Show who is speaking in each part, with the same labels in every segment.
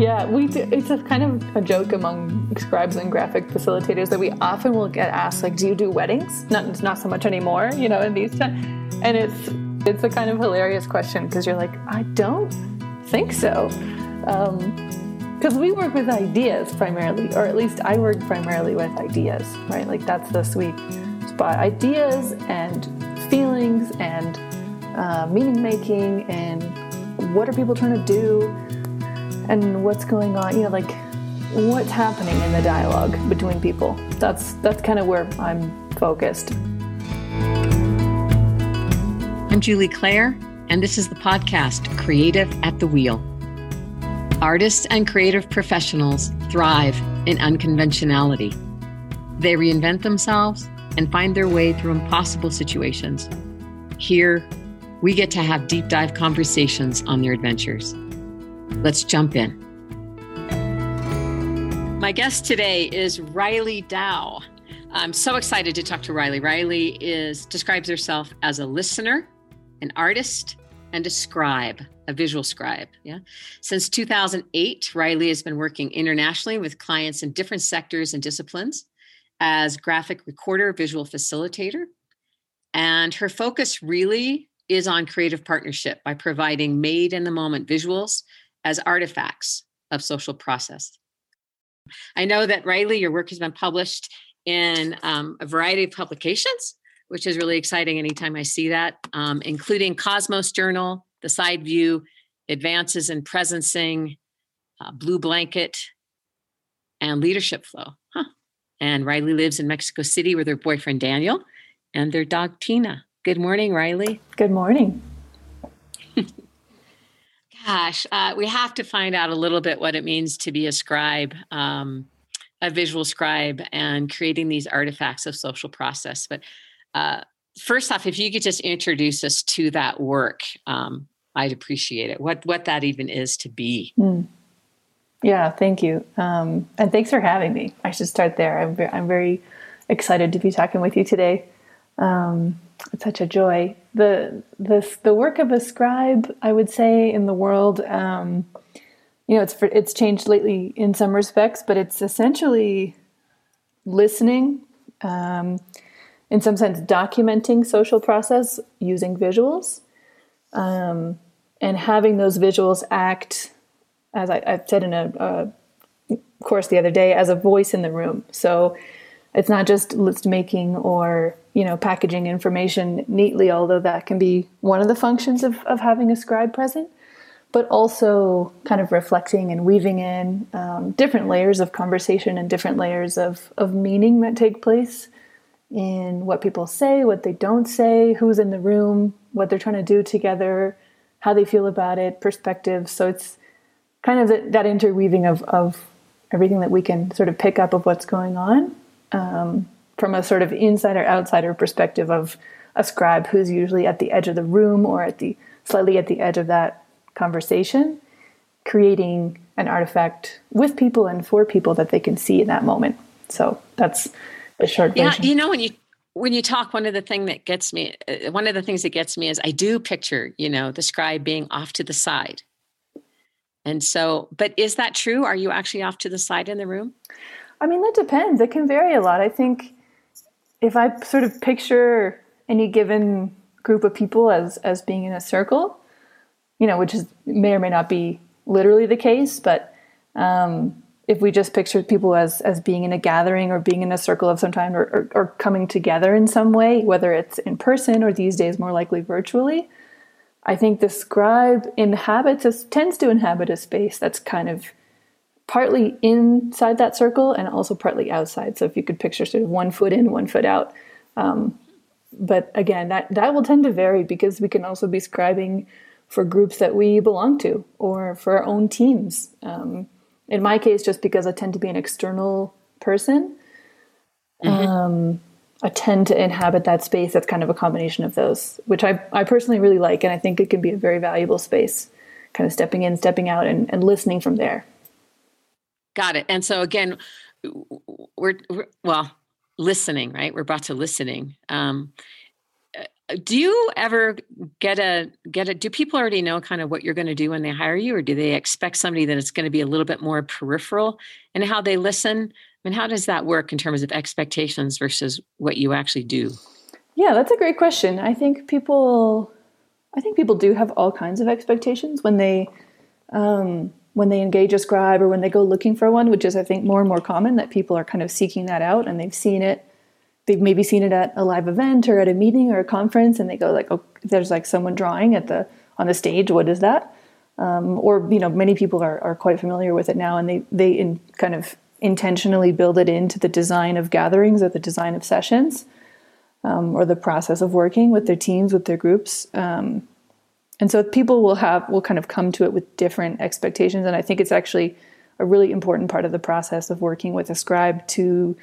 Speaker 1: Yeah, we do, it's a kind of a joke among scribes and graphic facilitators that we often will get asked like, "Do you do weddings?" Not not so much anymore, you know, in these times. And it's it's a kind of hilarious question because you're like, I don't think so, because um, we work with ideas primarily, or at least I work primarily with ideas, right? Like that's the sweet spot: ideas and feelings and uh, meaning making and what are people trying to do and what's going on you know like what's happening in the dialogue between people? That's that's kind of where i'm focused.
Speaker 2: I'm julie clare and this is the podcast creative at the wheel. Artists and creative professionals thrive in unconventionality. They reinvent themselves and find their way through impossible situations. Here we get to have deep dive conversations on their adventures. Let's jump in. My guest today is Riley Dow. I'm so excited to talk to Riley. Riley is describes herself as a listener, an artist, and a scribe, a visual scribe. Yeah. Since 2008, Riley has been working internationally with clients in different sectors and disciplines as graphic recorder, visual facilitator. And her focus really is on creative partnership by providing made in the moment visuals as artifacts of social process. I know that Riley, your work has been published in um, a variety of publications, which is really exciting anytime I see that, um, including Cosmos Journal, The Side View, Advances in Presencing, uh, Blue Blanket, and Leadership Flow. Huh. And Riley lives in Mexico City with her boyfriend Daniel and their dog Tina. Good morning, Riley.
Speaker 1: Good morning.
Speaker 2: Gosh, uh, we have to find out a little bit what it means to be a scribe, um, a visual scribe, and creating these artifacts of social process. But uh, first off, if you could just introduce us to that work, um, I'd appreciate it. What what that even is to be. Mm.
Speaker 1: Yeah, thank you, um, and thanks for having me. I should start there. I'm very, I'm very excited to be talking with you today. Um, it's such a joy. The this the work of a scribe, I would say, in the world. Um, you know, it's for, it's changed lately in some respects, but it's essentially listening, um, in some sense, documenting social process using visuals, um, and having those visuals act, as I, have said in a, a course the other day, as a voice in the room. So it's not just list making or you know packaging information neatly although that can be one of the functions of, of having a scribe present but also kind of reflecting and weaving in um, different layers of conversation and different layers of, of meaning that take place in what people say what they don't say who's in the room what they're trying to do together how they feel about it perspective. So it's kind of the, that interweaving of, of everything that we can sort of pick up of what's going on um, from a sort of insider outsider perspective of a scribe who's usually at the edge of the room or at the slightly at the edge of that conversation, creating an artifact with people and for people that they can see in that moment. So that's a short
Speaker 2: yeah,
Speaker 1: version.
Speaker 2: you know when you when you talk, one of the thing that gets me, uh, one of the things that gets me is I do picture, you know, the scribe being off to the side. And so, but is that true? Are you actually off to the side in the room?
Speaker 1: I mean, that depends. It can vary a lot. I think if I sort of picture any given group of people as as being in a circle, you know, which is may or may not be literally the case, but um, if we just picture people as as being in a gathering or being in a circle of some kind or, or, or coming together in some way, whether it's in person or these days more likely virtually, I think the scribe inhabits a, tends to inhabit a space that's kind of partly inside that circle and also partly outside. So if you could picture sort of one foot in, one foot out. Um, but again, that, that will tend to vary because we can also be scribing for groups that we belong to or for our own teams. Um, in my case, just because I tend to be an external person, mm-hmm. um, I tend to inhabit that space that's kind of a combination of those, which I, I personally really like. And I think it can be a very valuable space, kind of stepping in, stepping out, and, and listening from there.
Speaker 2: Got it. And so again, we're, we're well listening, right? We're brought to listening. Um, do you ever get a get a do people already know kind of what you're going to do when they hire you or do they expect somebody that it's going to be a little bit more peripheral in how they listen I mean, how does that work in terms of expectations versus what you actually do?
Speaker 1: Yeah, that's a great question. I think people, I think people do have all kinds of expectations when they, um, when they engage a scribe or when they go looking for one, which is I think more and more common that people are kind of seeking that out and they've seen it. They've maybe seen it at a live event or at a meeting or a conference and they go like oh there's like someone drawing at the on the stage what is that? Um, or you know many people are, are quite familiar with it now and they they in kind of intentionally build it into the design of gatherings or the design of sessions um, or the process of working with their teams with their groups. Um, and so people will have will kind of come to it with different expectations. And i think it's actually a really important part of the process of working with a scribe to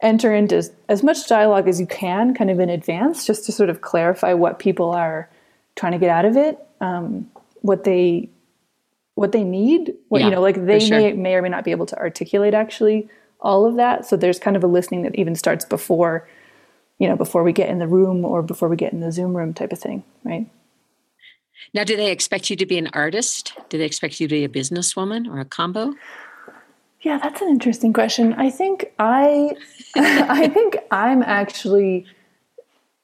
Speaker 1: enter into as, as much dialogue as you can kind of in advance just to sort of clarify what people are trying to get out of it um, what they what they need what yeah, you know like they sure. may may or may not be able to articulate actually all of that. So there's kind of a listening that even starts before you know before we get in the room or before we get in the zoom room type of thing right
Speaker 2: now do they expect you to be an artist do they expect you to be a businesswoman or a combo
Speaker 1: yeah, that's an interesting question. I think I I think I'm actually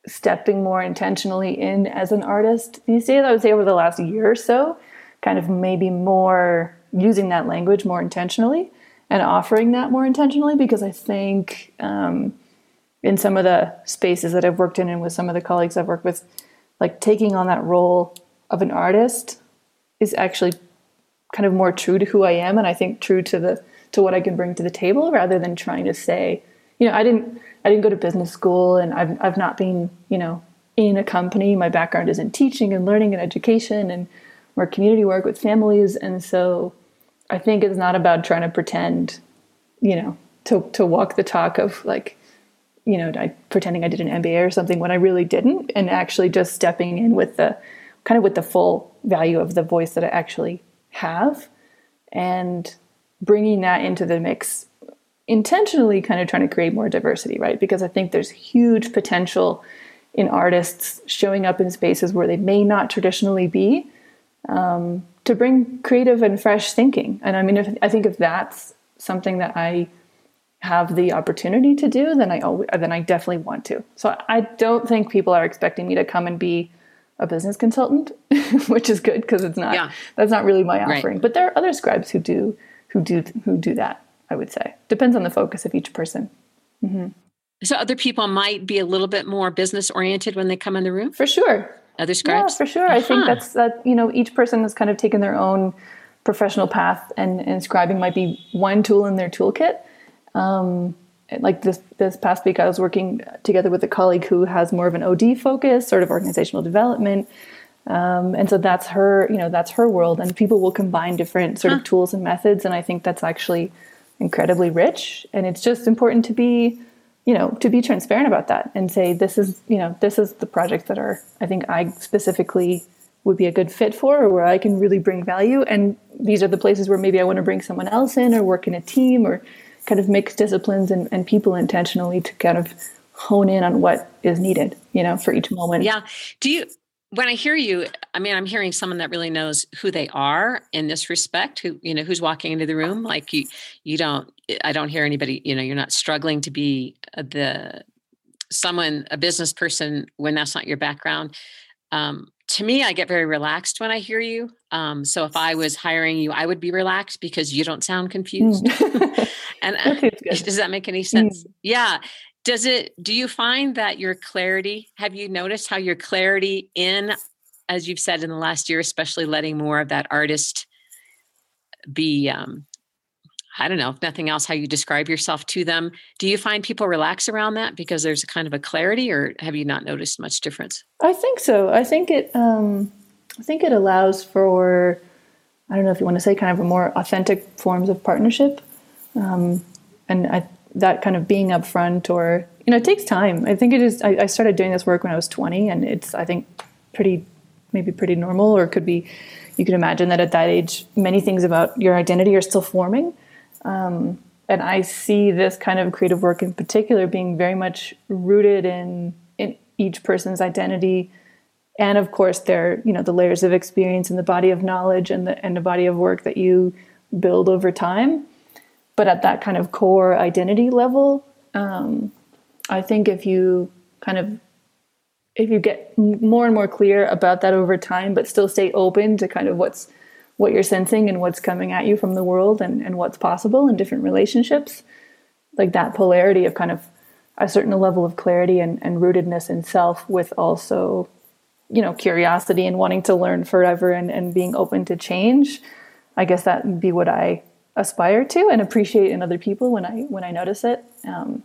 Speaker 1: stepping more intentionally in as an artist these days. I would say over the last year or so, kind of maybe more using that language more intentionally and offering that more intentionally because I think um, in some of the spaces that I've worked in and with some of the colleagues I've worked with, like taking on that role of an artist is actually kind of more true to who I am and I think true to the to what I can bring to the table rather than trying to say, you know, I didn't I didn't go to business school and I've I've not been, you know, in a company. My background is in teaching and learning and education and more community work with families. And so I think it's not about trying to pretend, you know, to to walk the talk of like, you know, I, pretending I did an MBA or something when I really didn't, and actually just stepping in with the kind of with the full value of the voice that I actually have, and bringing that into the mix intentionally kind of trying to create more diversity right? Because i think there's huge potential in artists showing up in spaces where they may not traditionally be um, to bring creative and fresh thinking. And i mean if, i think if that's something that i have the opportunity to do then i always, then i definitely want to. So i don't think people are expecting me to come and be a business consultant which is good because it's not yeah. that's not really my offering right. but there are other scribes who do who do who do that. I would say depends on the focus of each person.
Speaker 2: Mm-hmm. So other people might be a little bit more business oriented when they come in the room.
Speaker 1: For sure.
Speaker 2: Other scribes.
Speaker 1: Yeah, for sure. Uh-huh. I think uh-huh. that's that. You know, each person has kind of taken their own professional path, and, and scribing might be one tool in their toolkit. Um, like this this past week, I was working together with a colleague who has more of an OD focus, sort of organizational development. Um, and so that's her, you know, that's her world. And people will combine different sort huh. of tools and methods. And I think that's actually incredibly rich. And it's just important to be, you know, to be transparent about that and say, this is, you know, this is the projects that are, I think I specifically would be a good fit for or where I can really bring value. And these are the places where maybe I want to bring someone else in or work in a team or kind of mix disciplines and, and people intentionally to kind of hone in on what is needed, you know, for each moment.
Speaker 2: Yeah. Do you, when I hear you, I mean, I'm hearing someone that really knows who they are in this respect, who, you know, who's walking into the room. Like you, you don't, I don't hear anybody, you know, you're not struggling to be the, someone, a business person when that's not your background. Um, to me, I get very relaxed when I hear you. Um, so if I was hiring you, I would be relaxed because you don't sound confused. Mm. and uh, does that make any sense? Mm. Yeah does it do you find that your clarity have you noticed how your clarity in as you've said in the last year especially letting more of that artist be um i don't know if nothing else how you describe yourself to them. Do you find people relax around that because there's a kind of a clarity or have you not noticed much difference?
Speaker 1: I think so. I think it um i think it allows for i don't know if you want to say kind of a more authentic forms of partnership um and i that kind of being upfront or you know it takes time. I think it is I, I, started doing this work when i was 20 and it's i think pretty maybe pretty normal or could be you can imagine that at that age many things about your identity are still forming um, and i see this kind of creative work in particular being very much rooted in in each person's identity. And of course there you know the layers of experience and the body of knowledge and the and the body of work that you build over time. But at that kind of core identity level um, i think if you kind of if you get more and more clear about that over time but still stay open to kind of what's what you're sensing and what's coming at you from the world and, and what's possible in different relationships. Like that polarity of kind of a certain level of clarity and, and rootedness in self with also you know curiosity and wanting to learn forever and, and being open to change. I guess that would be what i aspire to and appreciate in other people when i when i notice it. Um,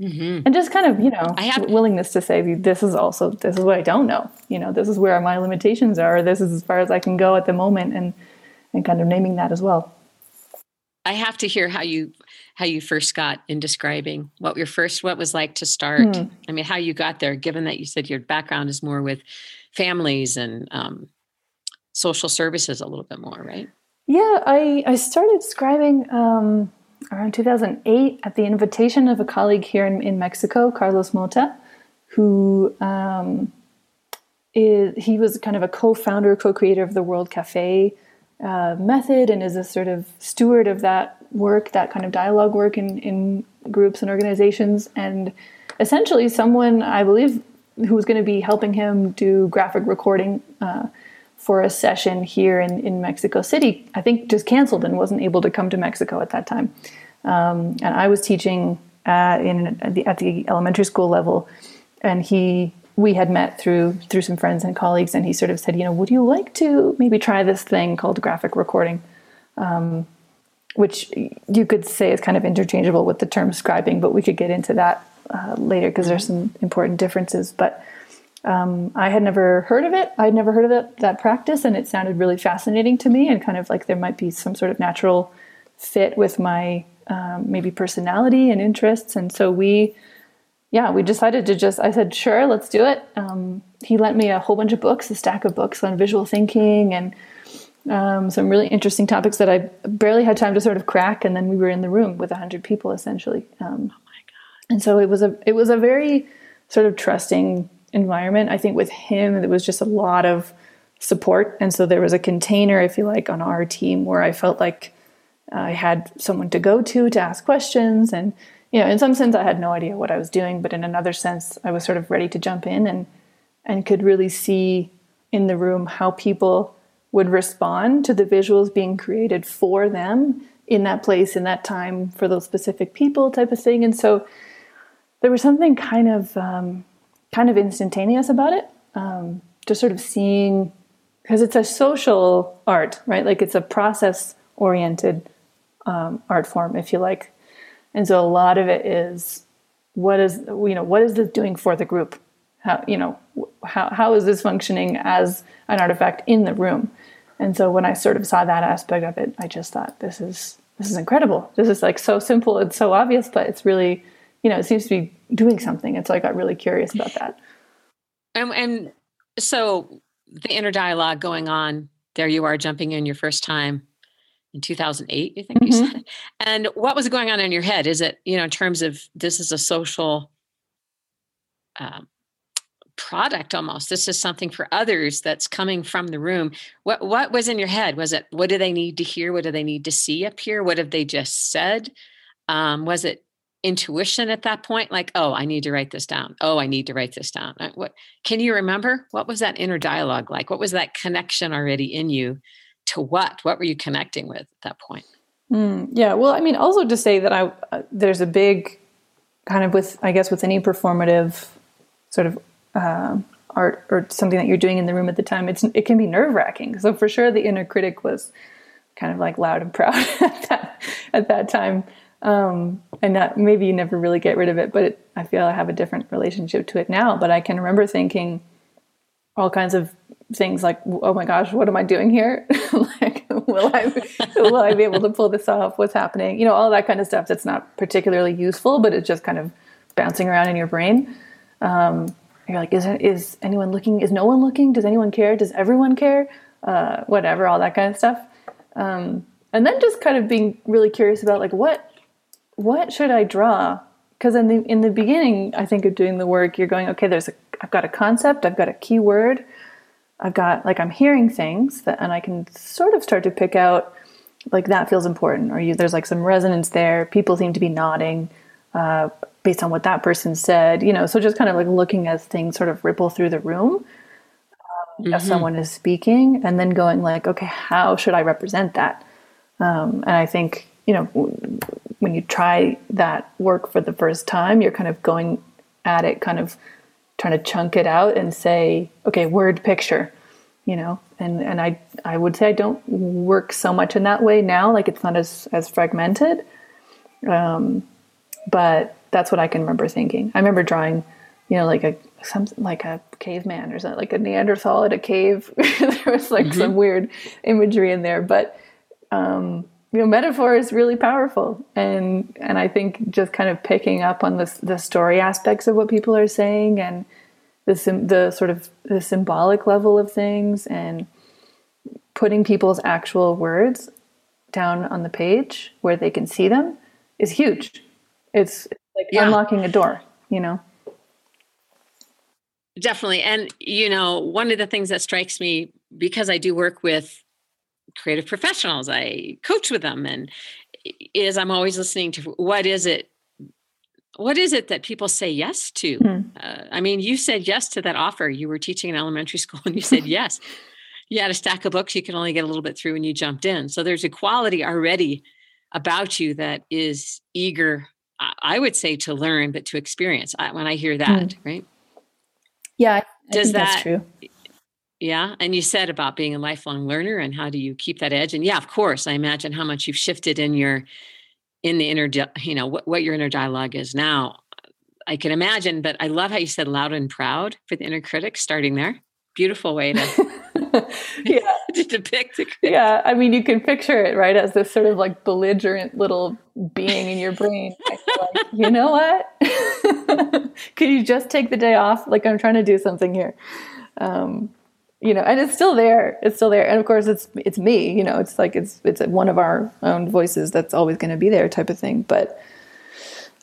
Speaker 1: mm-hmm. and just kind of you know I have- willingness to say this is also this is what i don't know you know this is where my limitations are this is as far as i can go at the moment and and kind of naming that as well
Speaker 2: i have to hear how you how you first got in describing what your first what was like to start hmm. i mean how you got there given that you said your background is more with families and um, social services a little bit more, right?
Speaker 1: Yeah, I, I started scribing um, around 2008 at the invitation of a colleague here in, in Mexico, Carlos Mota, who um, is, he was kind of a co-founder, co-creator of the World Cafe uh, method and is a sort of steward of that work, that kind of dialogue work in, in groups and organizations. And essentially someone, I believe, who was going to be helping him do graphic recording uh, for a session here in, in Mexico City. I think just canceled and wasn't able to come to Mexico at that time. Um, and I was teaching uh, in at the, at the, elementary school level, and he we had met through through some friends and colleagues, and he sort of said, you know, would you like to maybe try this thing called graphic recording? Um, which you could say is kind of interchangeable with the term scribing, but we could get into that uh, later because there's some important differences. But um, I had never heard of it. I'd never heard of it, that practice, and it sounded really fascinating to me, and kind of like there might be some sort of natural fit with my um, maybe personality and interests. And so we, yeah, we decided to just. I said, sure, let's do it. Um, he lent me a whole bunch of books, a stack of books on visual thinking and um, some really interesting topics that I barely had time to sort of crack. And then we were in the room with a hundred people essentially. Um, and so it was a it was a very sort of trusting environment. I think with him there was just a lot of support, and so there was a container, if you like, on our team where I felt like I had someone to go to to ask questions, and you know, in some sense, I had no idea what I was doing, but in another sense, I was sort of ready to jump in and and could really see in the room how people would respond to the visuals being created for them in that place in that time for those specific people type of thing. And so there was something kind of um, kind of instantaneous about it. Um, just sort of seeing because it's a social art, right? Like it's a process oriented um, art form, if you like. And so a lot of it is what is you know what is this doing for the group? How you know how how is this functioning as an artifact in the room? And so when I sort of saw that aspect of it, I just thought this is this is incredible. This is like so simple and so obvious, but it's really you know, it seems to be doing something. And so I got really curious about that.
Speaker 2: And, and so the inner dialogue going on, there you are jumping in your first time in 2008, you think mm-hmm. you said. And what was going on in your head? Is it, you know, in terms of this is a social um, product almost. This is something for others that's coming from the room. What what was in your head? Was it what do they need to hear? What do they need to see up here? What have they just said? Um, was it intuition at that point like oh i need to write this down. Oh i need to write this down. What can you remember? What was that inner dialogue like? What was that connection already in you to what? What were you connecting with at that point?
Speaker 1: Mm, yeah well i mean also to say that i uh, there's a big kind of with i guess with any performative sort of uh, art or something that you're doing in the room at the time it's it can be nerve wracking so for sure the inner critic was kind of like loud and proud at that, at that time um, and that maybe you never really get rid of it, but it, I feel I have a different relationship to it now. But I can remember thinking all kinds of things like, "Oh my gosh, what am I doing here? like, will I will I be able to pull this off? What's happening? You know, all that kind of stuff. That's not particularly useful, but it's just kind of bouncing around in your brain. Um, you're like, is is anyone looking? Is no one looking? Does anyone care? Does everyone care? Uh, whatever, all that kind of stuff. Um, and then just kind of being really curious about like what what should I draw? Because in the in the beginning, I think of doing the work, you're going, okay, there's a, I've got a concept, I've got a keyword, I've got like I'm hearing things that, and I can sort of start to pick out like that feels important, or you, there's like some resonance there. People seem to be nodding uh, based on what that person said, you know. So just kind of like looking as things sort of ripple through the room um, mm-hmm. as someone is speaking, and then going like, okay, how should I represent that? Um, and I think you know when you try that work for the first time, you're kind of going at it, kind of trying to chunk it out and say, okay, word picture, you know. And and I I would say I don't work so much in that way now. Like it's not as as fragmented. Um, but that's what I can remember thinking. I remember drawing, you know, like a some like a caveman or something, like a Neanderthal at a cave. there was like mm-hmm. some weird imagery in there, but um, you know metaphor is really powerful. And and i think just kind of picking up on the the story aspects of what people are saying and the the sort of the symbolic level of things and putting people's actual words down on the page where they can see them is huge. It's, like yeah. unlocking a door you know?
Speaker 2: Definitely. And you know one of the things that strikes me because i do work with creative professionals. I coach with them, and is I'm always listening to what is it what is it that people say yes to? Hmm. Uh, I mean, you said yes to that offer. You were teaching in elementary school and you said yes. You had a stack of books you could only get a little bit through and you jumped in. So there's a quality already about you that is eager, I would say, to learn, but to experience when I hear that, hmm. right?
Speaker 1: Yeah, I Does that, that's true.
Speaker 2: Yeah. And you said about being a lifelong learner and how do you keep that edge? And yeah, of course, I imagine how much you've shifted in your, in the inner, you know, what, what your inner dialogue is now. I can imagine, but I love how you said loud and proud for the inner critic starting there. Beautiful way to, yeah. to depict critic.
Speaker 1: Yeah. I mean, you can picture it, right? As this sort of like belligerent little being in your brain. like, you know what? Could you just take the day off? Like I'm trying to do something here. Um, you know, and it's still there. It's still there, and of course, it's it's me. You know, it's like it's it's one of our own voices that's always going to be there, type of thing. But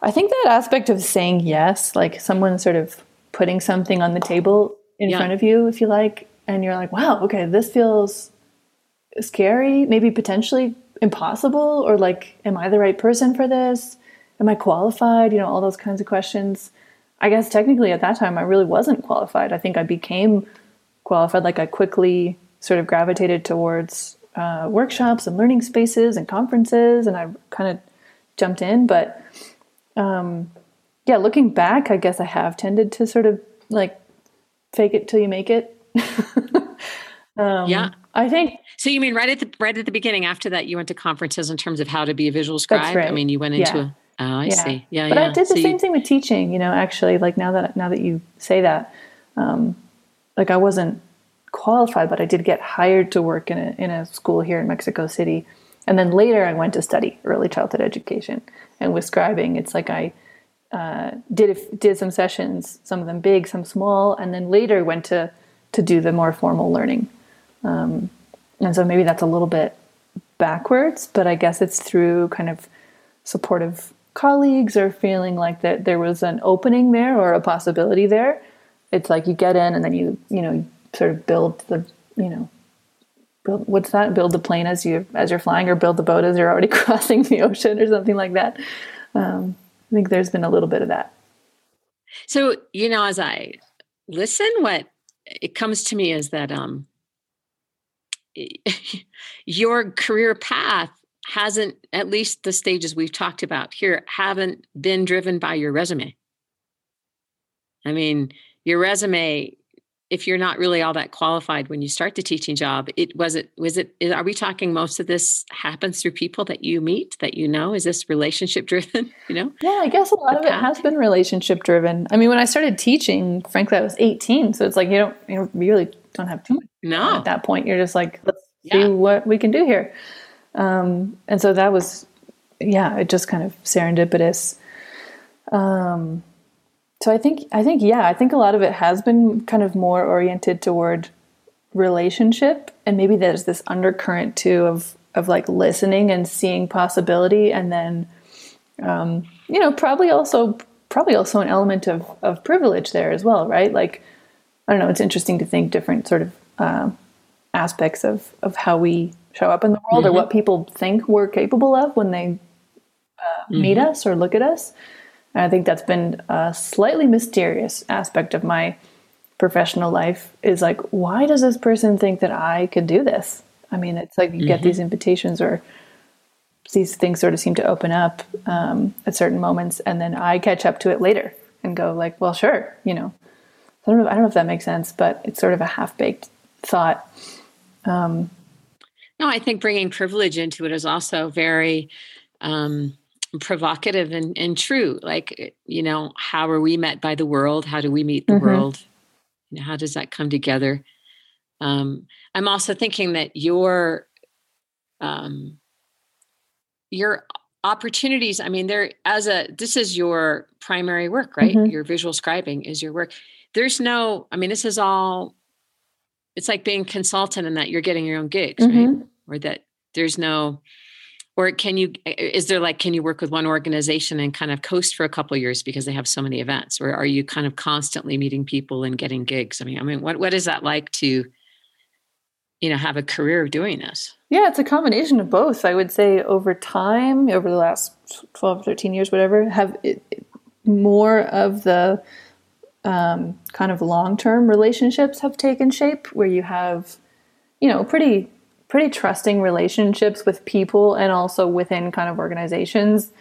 Speaker 1: I think that aspect of saying yes, like someone sort of putting something on the table in yeah. front of you, if you like, and you're like, wow, okay, this feels scary, maybe potentially impossible, or like, am I the right person for this? Am I qualified? You know, all those kinds of questions. I guess technically at that time I really wasn't qualified. I think I became qualified, like I quickly sort of gravitated towards uh, workshops and learning spaces and conferences, and I kind of jumped in. But um, yeah, looking back, I guess I have tended to sort of like fake it till you make it.
Speaker 2: um, yeah,
Speaker 1: I think.
Speaker 2: So you mean right at the right at the beginning? After that, you went to conferences in terms of how to be a visual scribe.
Speaker 1: Right.
Speaker 2: I mean, you went into. Yeah. A, oh, I yeah. see. Yeah,
Speaker 1: but
Speaker 2: yeah.
Speaker 1: I did the so same you, thing with teaching. You know, actually, like now that now that you say that, um, like I wasn't qualified, but I did get hired to work in a, in a school here in Mexico City. And then later I went to study early childhood education. And with scribing, it's like I uh, did did some sessions, some of them big, some small, and then later went to to do the more formal learning. Um, and so maybe that's a little bit backwards, but I guess it's through kind of supportive colleagues or feeling like that there was an opening there or a possibility there it's like you get in and then you you know sort of build the you know build what's that? Build the plane as you as you're flying or build the boat as you're already crossing the ocean or something like that. Um, i think there's been a little bit of that.
Speaker 2: So you know as i listen what it comes to me is that um your career path hasn't at least the stages we've talked about here haven't been driven by your resume. I mean your resume if you're not really all that qualified when you start the teaching job it was it was it are we talking most of this happens through people that you meet that you know? Is this relationship driven you know?
Speaker 1: Yeah i guess a lot of it has been relationship driven. I mean when i started teaching frankly i was 18 so it's like you don't you really don't have too much
Speaker 2: no.
Speaker 1: at that point. You're just like let's yeah. see what we can do here. Um, and so that was yeah it just kind of serendipitous. Um, so I think I think yeah, I think a lot of it has been kind of more oriented toward relationship and maybe there's this undercurrent too of of like listening and seeing possibility and then um, you know probably also probably also an element of of privilege there as well right like I don't know. It's interesting to think different sort of uh, aspects of of how we show up in the world mm-hmm. or what people think we're capable of when they uh, mm-hmm. meet us or look at us. And I think that's been a slightly mysterious aspect of my professional life is like, why does this person think that I could do this? I mean, it's like you mm-hmm. get these invitations or these things sort of seem to open up um, at certain moments, and then I catch up to it later and go like, well, sure, you know. I don't know. I don't know if that makes sense, but it's sort of a half baked thought. Um,
Speaker 2: no, I think bringing privilege into it is also very um, provocative and, and true. Like, you know, how are we met by the world? How do we meet the mm-hmm. world? You know, how does that come together? Um, I'm also thinking that your um, your opportunities. I mean, there as a this is your primary work, right? Mm-hmm. Your visual scribing is your work. There's no. I mean, this is all it's like being consultant in that you're getting your own gigs, mm-hmm. right? Or that there's no or can you is there like can you work with one organization and kind of coast for a couple years because they have so many events? Or are you kind of constantly meeting people and getting gigs? I mean i mean what what is that like to you know have a career of doing this?
Speaker 1: Yeah it's a combination of both. I would say over time over the last 12 13 years whatever have it, more of the um, kind of long-term relationships have taken shape where you have you know pretty pretty trusting relationships with people and also within kind of organizations.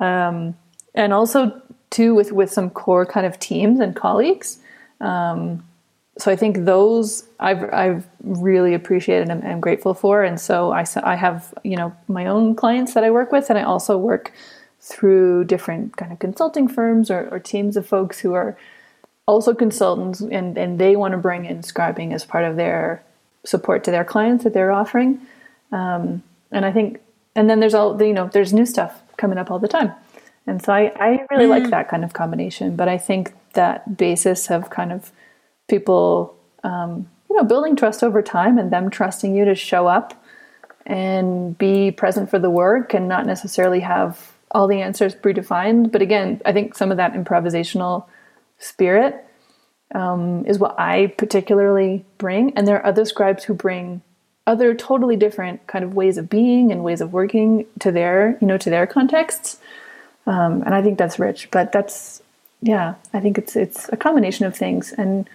Speaker 1: Um, and also too with with some core kind of teams and colleagues. Um, so I think those I've I've really appreciated and am grateful for, and so I I have you know my own clients that I work with, and I also work through different kind of consulting firms or, or teams of folks who are also consultants and, and they want to bring in scribing as part of their support to their clients that they're offering. Um, and I think, and then there's all, the, you know, there's new stuff coming up all the time. And so I, I really mm. like that kind of combination. But I think that basis of kind of people, um, you know, building trust over time and them trusting you to show up and be present for the work and not necessarily have all the answers predefined. But again, I think some of that improvisational spirit um, is what I particularly bring. And there are other scribes who bring other totally different kind of ways of being and ways of working to their, you know, to their contexts. Um, and I think that's rich. But that's, yeah, I think it's it's a combination of things. And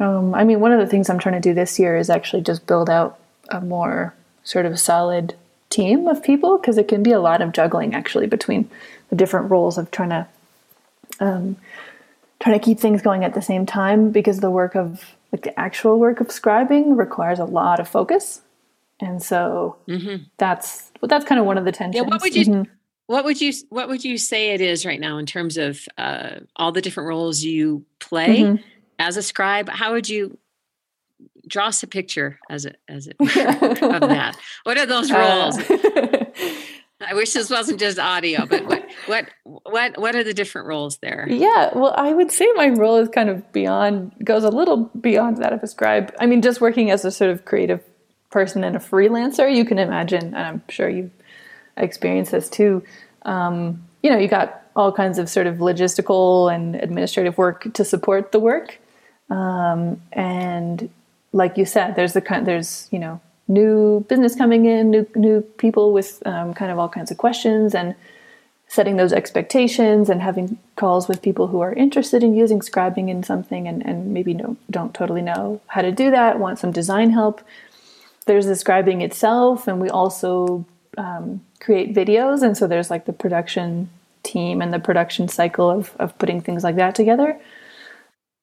Speaker 1: um, I mean, one of the things I'm trying to do this year is actually just build out a more sort of solid team of people because it can be a lot of juggling actually between the different roles of trying to um, trying to keep things going at the same time because the work of like the actual work of scribing requires a lot of focus and so mm-hmm. that's well, that's kind of one of the tensions
Speaker 2: yeah what would you mm-hmm. what would you what would you say it is right now in terms of uh, all the different roles you play mm-hmm. as a scribe how would you draw us a picture as a as a of that what are those roles uh, I wish this wasn't just audio, but what what what what are the different roles there?
Speaker 1: Yeah, well, I would say my role is kind of beyond goes a little beyond that of a scribe. I mean, just working as a sort of creative person and a freelancer, you can imagine, and I'm sure you've experienced this too. Um, you know, you got all kinds of sort of logistical and administrative work to support the work, um, and like you said, there's the kind there's you know new business coming in, new new people with um, kind of all kinds of questions, and setting those expectations and having calls with people who are interested in using scribing in something and, and maybe no, don't totally know how to do that, want some design help. There's the scribing itself, and we also um, create videos, and so there's like the production team and the production cycle of of putting things like that together.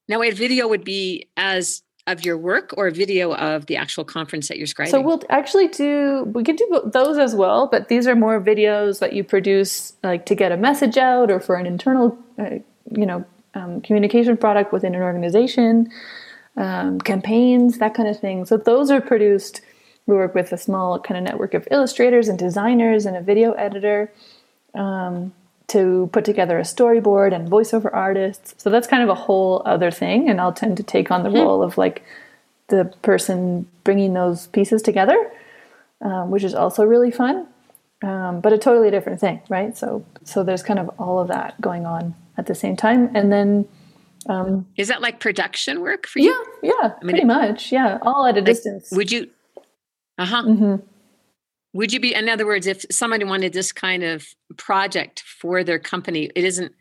Speaker 2: Now, a video would be as of your work or a video of the actual conference that you're scribing?
Speaker 1: So we'll actually do we can do those as well, but these are more videos that you produce like to get a message out or for an internal, uh, you know, um, communication product within an organization, um, campaigns, that kind of thing. So those are produced. We work with a small kind of network of illustrators and designers and a video editor. Um, to put together a storyboard and voiceover artists. So that's kind of a whole other thing. And I'll tend to take on the mm-hmm. role of like the person bringing those pieces together, um, which is also really fun, um, but a totally different thing, right? So, so there's kind of all of that going on at the same time. And then Um,
Speaker 2: Is that like production work for you?
Speaker 1: Yeah, yeah, I mean, pretty it, much. Yeah, all at a like, distance.
Speaker 2: Would you? Uh huh. Mm-hmm. Would you be, in other words, if somebody wanted this kind of project for their company, it isn't,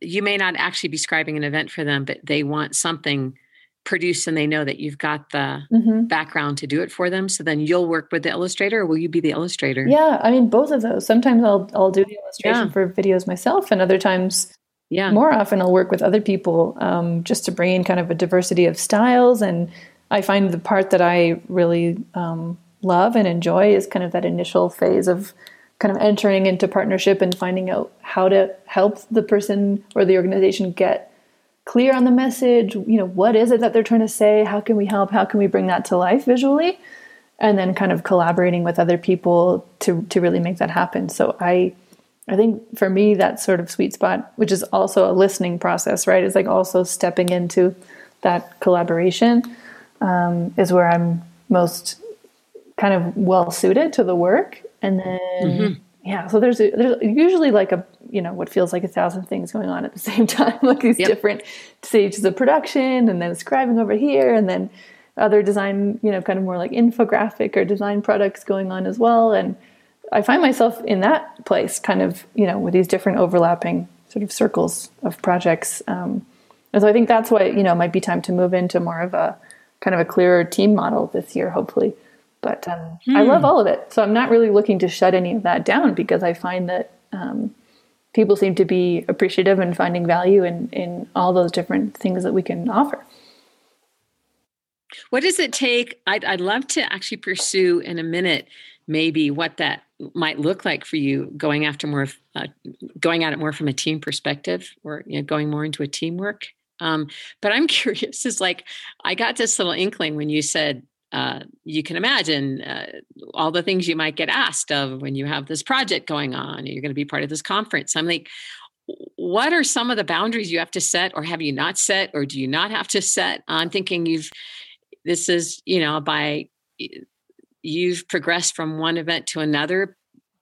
Speaker 2: you may not actually be scribing an event for them, but they want something produced and they know that you've got the mm-hmm. background to do it for them. So then you'll work with the illustrator or will you be the illustrator?
Speaker 1: Yeah, I mean, both of those. Sometimes I'll, I'll do the illustration yeah. for videos myself and other times yeah more often i'll work with other people um, just to bring in kind of a diversity of styles and i find the part that i really um, love and enjoy is kind of that initial phase of kind of entering into partnership and finding out how to help the person or the organization get clear on the message you know what is it that they're trying to say? How can we help? How can we bring that to life visually? And then kind of collaborating with other people to to really make that happen. So i i think for me that sort of sweet spot which is also a listening process right is like also stepping into that collaboration um, is where i'm most kind of well suited to the work. And then mm-hmm. yeah, so there's a, there's usually like a you know what feels like a thousand things going on at the same time, like these yep. different stages of production, and then scribing over here, and then other design, you know, kind of more like infographic or design products going on as well. And I find myself in that place, kind of you know, with these different overlapping sort of circles of projects. Um, and so I think that's why you know it might be time to move into more of a kind of a clearer team model this year, hopefully. But um, hmm. I love all of it. So I'm not really looking to shut any of that down because I find that um, people seem to be appreciative and finding value in, in all those different things that we can offer.
Speaker 2: What does it take? I'd, I'd love to actually pursue in a minute maybe what that might look like for you going after more of uh, going at it more from a team perspective or you know, going more into a teamwork um, but i'm curious is like i got this little inkling when you said uh, you can imagine uh, all the things you might get asked of when you have this project going on. You're going to be part of this conference. I'm like, what are some of the boundaries you have to set, or have you not set, or do you not have to set? I'm thinking you've, this is, you know, by you've progressed from one event to another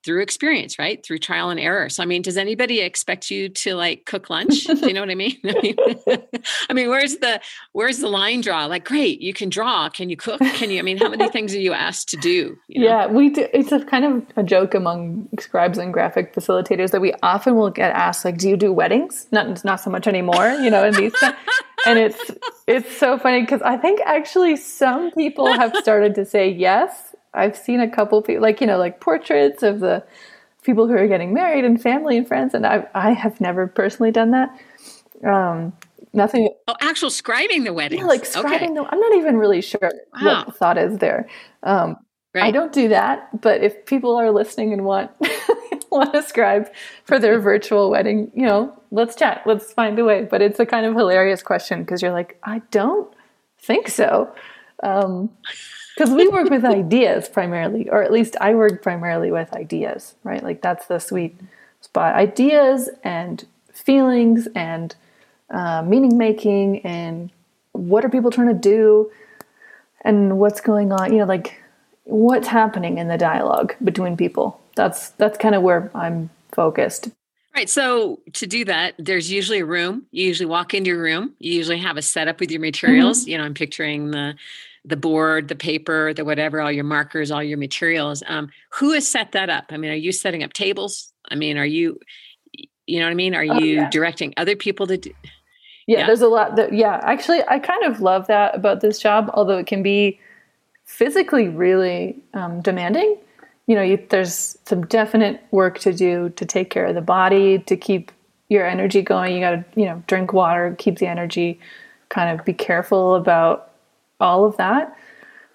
Speaker 2: through experience, right? Through trial and error. So, I mean, does anybody expect you to like cook lunch? Do you know what I mean? I mean, I mean, where's the where's the line draw? Like, great, you can draw. Can you cook? Can you? I mean, how many things are you asked to do?
Speaker 1: You know? Yeah, we do. It's a kind of a joke among scribes and graphic facilitators that we often will get asked, like, "Do you do weddings?" Not not so much anymore, you know, in these. and it's it's so funny because I think actually some people have started to say yes I've seen a couple people, like you know, like portraits of the people who are getting married and family and friends, and I I have never personally done that. Um, nothing.
Speaker 2: Oh, actual scribing the wedding.
Speaker 1: Yeah, like scribing okay. the. I'm not even really sure wow. what the thought is there. Um, right. I don't do that, but if people are listening and want want to scribe for their virtual wedding, you know, let's chat. Let's find a way. But it's a kind of hilarious question because you're like, I don't think so. Um, because we work with ideas primarily, or at least I work primarily with ideas, right? Like that's the sweet spot. Ideas and feelings and uh, meaning making and what are people trying to do and what's going on, you know, like what's happening in the dialogue between people. That's that's kind of where I'm focused.
Speaker 2: Right. So to do that, there's usually a room. You usually walk into your room. You usually have a setup with your materials. Mm-hmm. You know, I'm picturing the the board, the paper, the whatever, all your markers, all your materials. Um, who has set that up? I mean, are you setting up tables? I mean, are you, you know what I mean? Are oh, you yeah. directing other people to do?
Speaker 1: Yeah, yeah, there's a lot that, yeah, actually, I kind of love that about this job, although it can be physically really um, demanding. You know, you, there's some definite work to do to take care of the body, to keep your energy going. You got to, you know, drink water, keep the energy, kind of be careful about all of that.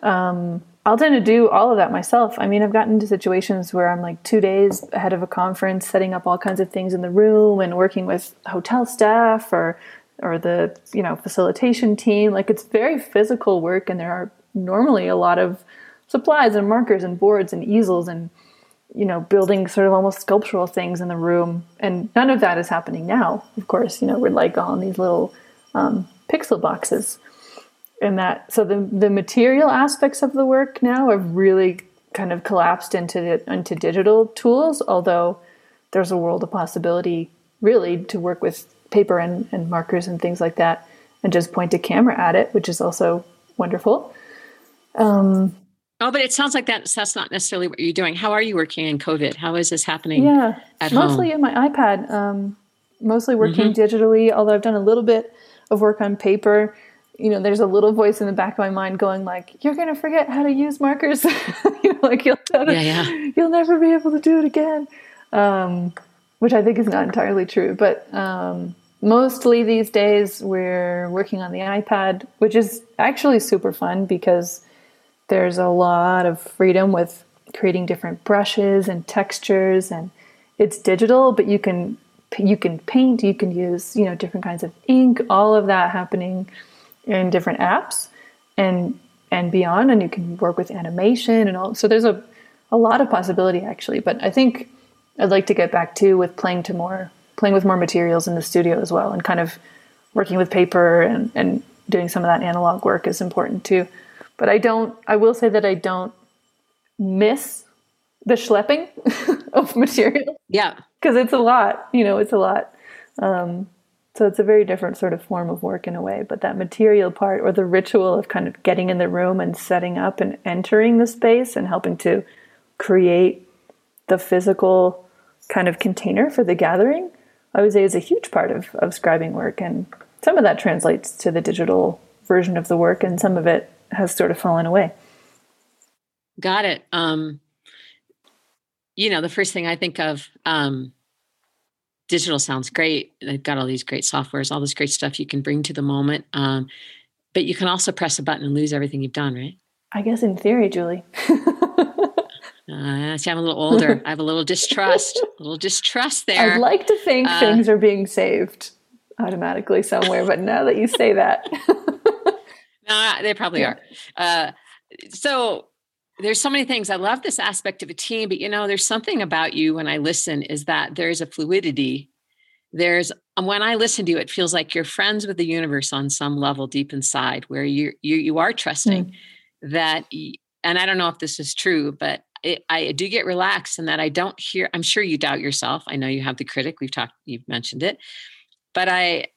Speaker 1: Um, I'll tend to do all of that myself. I mean, I've gotten into situations where I'm like two days ahead of a conference, setting up all kinds of things in the room and working with hotel staff or or the you know facilitation team. Like it's very physical work, and there are normally a lot of supplies and markers and boards and easels and you know building sort of almost sculptural things in the room. And none of that is happening now. Of course, you know we're like all in these little um, pixel boxes and that so the the material aspects of the work now have really kind of collapsed into the, into digital tools although there's a world of possibility really to work with paper and, and markers and things like that, and just point a camera at it, which is also wonderful. Um,
Speaker 2: oh, but it sounds like that, that's not necessarily what you're doing. How are you working in COVID? How is this happening?
Speaker 1: Yeah, mostly home? in my iPad. Um, mostly working mm-hmm. digitally, although I've done a little bit of work on paper. You know, there's a little voice in the back of my mind going like, "You're gonna forget how to use markers. you know, like you'll never, yeah, yeah. you'll never be able to do it again." Um, which I think is not entirely true, but um, mostly these days we're working on the iPad, which is actually super fun because there's a lot of freedom with creating different brushes and textures and it's digital but you can you can paint you can use you know different kinds of ink all of that happening in different apps and and beyond and you can work with animation and all so there's a a lot of possibility actually but i think i'd like to get back to with playing to more playing with more materials in the studio as well and kind of working with paper and, and doing some of that analog work is important too. But I don't, I will say that I don't miss the schlepping of material.
Speaker 2: Yeah.
Speaker 1: Because it's a lot, you know, it's a lot. Um, so it's a very different sort of form of work in a way. But that material part or the ritual of kind of getting in the room and setting up and entering the space and helping to create the physical kind of container for the gathering I would say is a huge part of, of scribing work. And some of that translates to the digital version of the work, and some of it has sort of fallen away.
Speaker 2: Got it. Um, you know, the first thing I think of, um, digital sounds great. They've got all these great softwares, all this great stuff you can bring to the moment. Um, but you can also press a button and lose everything you've done, right?
Speaker 1: I guess in theory, Julie.
Speaker 2: Uh, see, I'm a little older. I have a little distrust, a little distrust there.
Speaker 1: I'd like to think uh, things are being saved automatically somewhere, but now that you say that,
Speaker 2: no, they probably yeah. are. Uh, so there's so many things. I love this aspect of a team, but you know, there's something about you when I listen is that there's a fluidity. There's when I listen to you, it feels like you're friends with the universe on some level deep inside, where you you you are trusting mm. that. And I don't know if this is true, but it, I do get relaxed and that I don't hear, I'm sure you doubt yourself. I know you have the critic, we've talked, you've mentioned it, but I,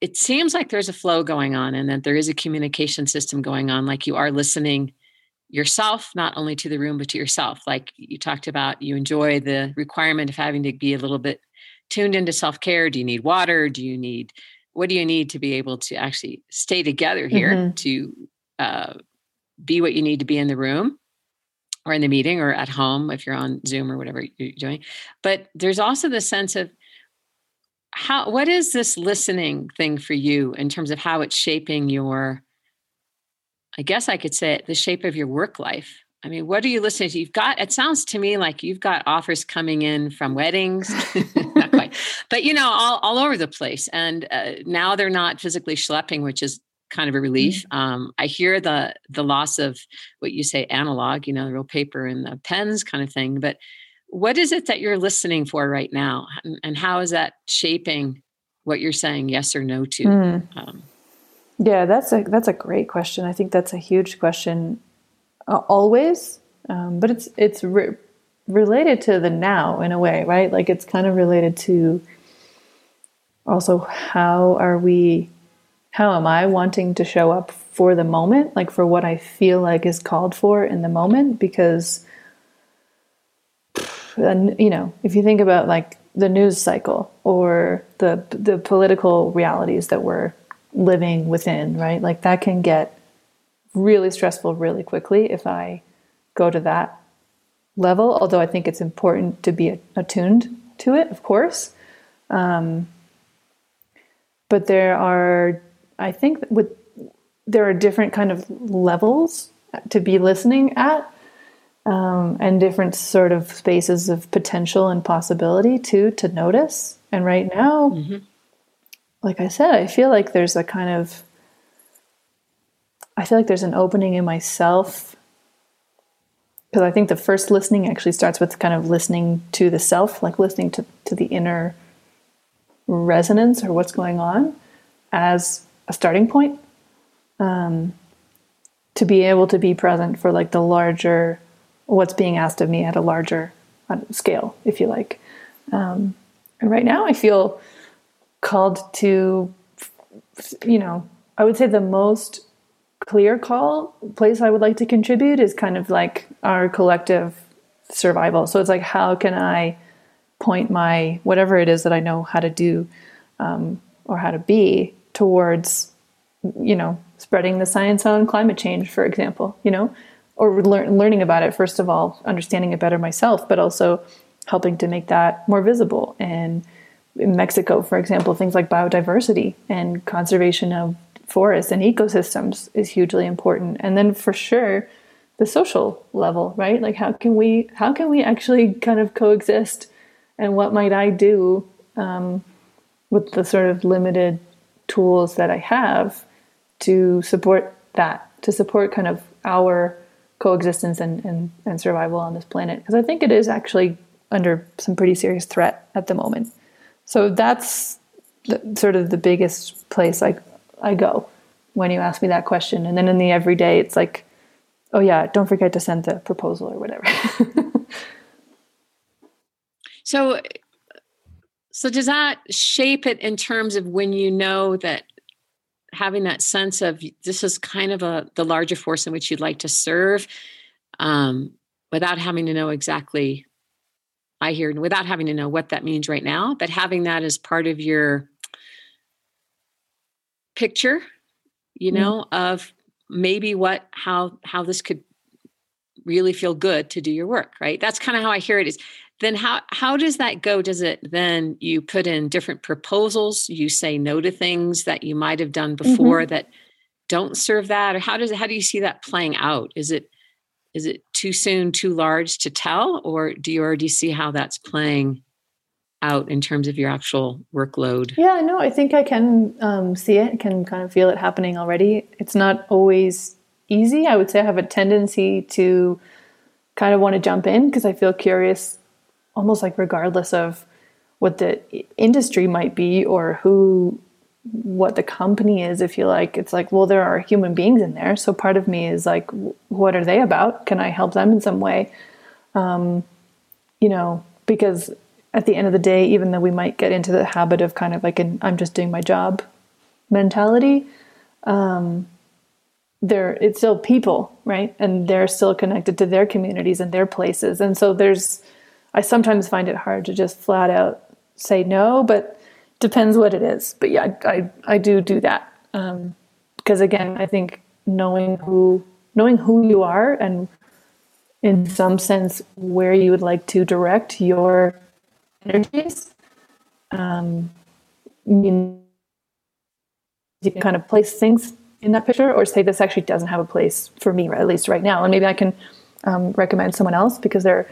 Speaker 2: it seems like there's a flow going on and that there is a communication system going on, like you are listening yourself, not only to the room, but to yourself. Like you talked about, you enjoy the requirement of having to be a little bit tuned into self care. Do you need water? Do you need, what do you need to be able to actually stay together here mm-hmm. to uh, be what you need to be in the room? or in the meeting or at home if you're on Zoom or whatever you're doing. But there's also the sense of how what is this listening thing for you in terms of how it's shaping your I guess I could say it, the shape of your work life. I mean, what are you listening to? You've got, it sounds to me like you've got offers coming in from weddings, not quite, but you know, all, all over the place. And uh, now they're not physically schlepping, which is kind of a relief. Mm-hmm. Um, I hear the the loss of what you say analog, you know, the real paper and the pens kind of thing. But what is it that you're listening for right now, and, and how is that shaping what you're saying yes or no to? Mm. Um,
Speaker 1: yeah, that's a that's a great question. I think that's a huge question, uh, always. Um, but it's it's re- related to the now in a way, right? Like it's kind of related to also how are we how am I wanting to show up for the moment, like for what I feel like is called for in the moment? Because, you know, if you think about like the news cycle or the the political realities that we're living within, right? Like that can get really stressful really quickly if I go to that level. Although I think it's important to be attuned to it, of course. Um, but there are I think with there are different kind of levels to be listening at, um, and different sort of spaces of potential and possibility too to notice. And right now, mm-hmm. Like I said, I feel like there's a kind of I feel like there's an opening in myself. Because I think the first listening actually starts with kind of listening to the self, like listening to, to the inner resonance or what's going on as a starting point um, to be able to be present for like the larger what's being asked of me at a larger uh, scale if you like. Um, and right now i feel called to, you know, I would say the most clear call place I would like to contribute is kind of like our collective survival. So it's like, how can I point my whatever it is that I know how to do um, or how to be towards, you know, spreading the science on climate change, for example, you know, or lear- learning about it, first of all, understanding it better myself, but also helping to make that more visible. And in Mexico, for example, things like biodiversity and conservation of forests and ecosystems is hugely important. And then for sure, the social level, right? Like how can we how can we actually kind of coexist, and what might I do um, with the sort of limited tools that I have to support that, to support kind of our coexistence and, and, and survival on this planet. Because I think it is actually under some pretty serious threat at the moment. So that's the, sort of the biggest place I, I go when you ask me that question. And then in the everyday, it's like, oh yeah, don't forget to send the proposal or whatever.
Speaker 2: so, so does that shape it in terms of when you know that having that sense of this is kind of a the larger force in which you'd like to serve um, without having to know exactly i hear without having to know what that means right now but having that as part of your picture you mm-hmm. know mm. of maybe what how how this could really feel good to do your work right that's kind of how i hear it is then how how does that go does it then you put in different proposals you say no to things that you might have done before mm-hmm. that don't serve that or how does how do you see that playing out is it is it too soon too large to tell? Or do you already see how that's playing out in terms of your actual workload?
Speaker 1: Yeah no i think i can um, see it can kind of feel it happening already. It's not always easy. I would say i have a tendency to kind of want to jump in because i feel curious almost like regardless of what the industry might be or who what the company is if you like it's like well there are human beings in there. So part of me is like what are they about? Can i help them in some way? Um, you know because at the end of the day even though we might get into the habit of kind of like an i'm just doing my job mentality um, it's still people right? And they're still connected to their communities and their places. And so there's I sometimes find it hard to just flat out say no, but depends what it is. But yeah, I I, I do do that because um, again, I think knowing who knowing who you are and in some sense where you would like to direct your energies, um, you, you can kind of place things in that picture or say this actually doesn't have a place for me, at least right now, and maybe I can um, recommend someone else because they're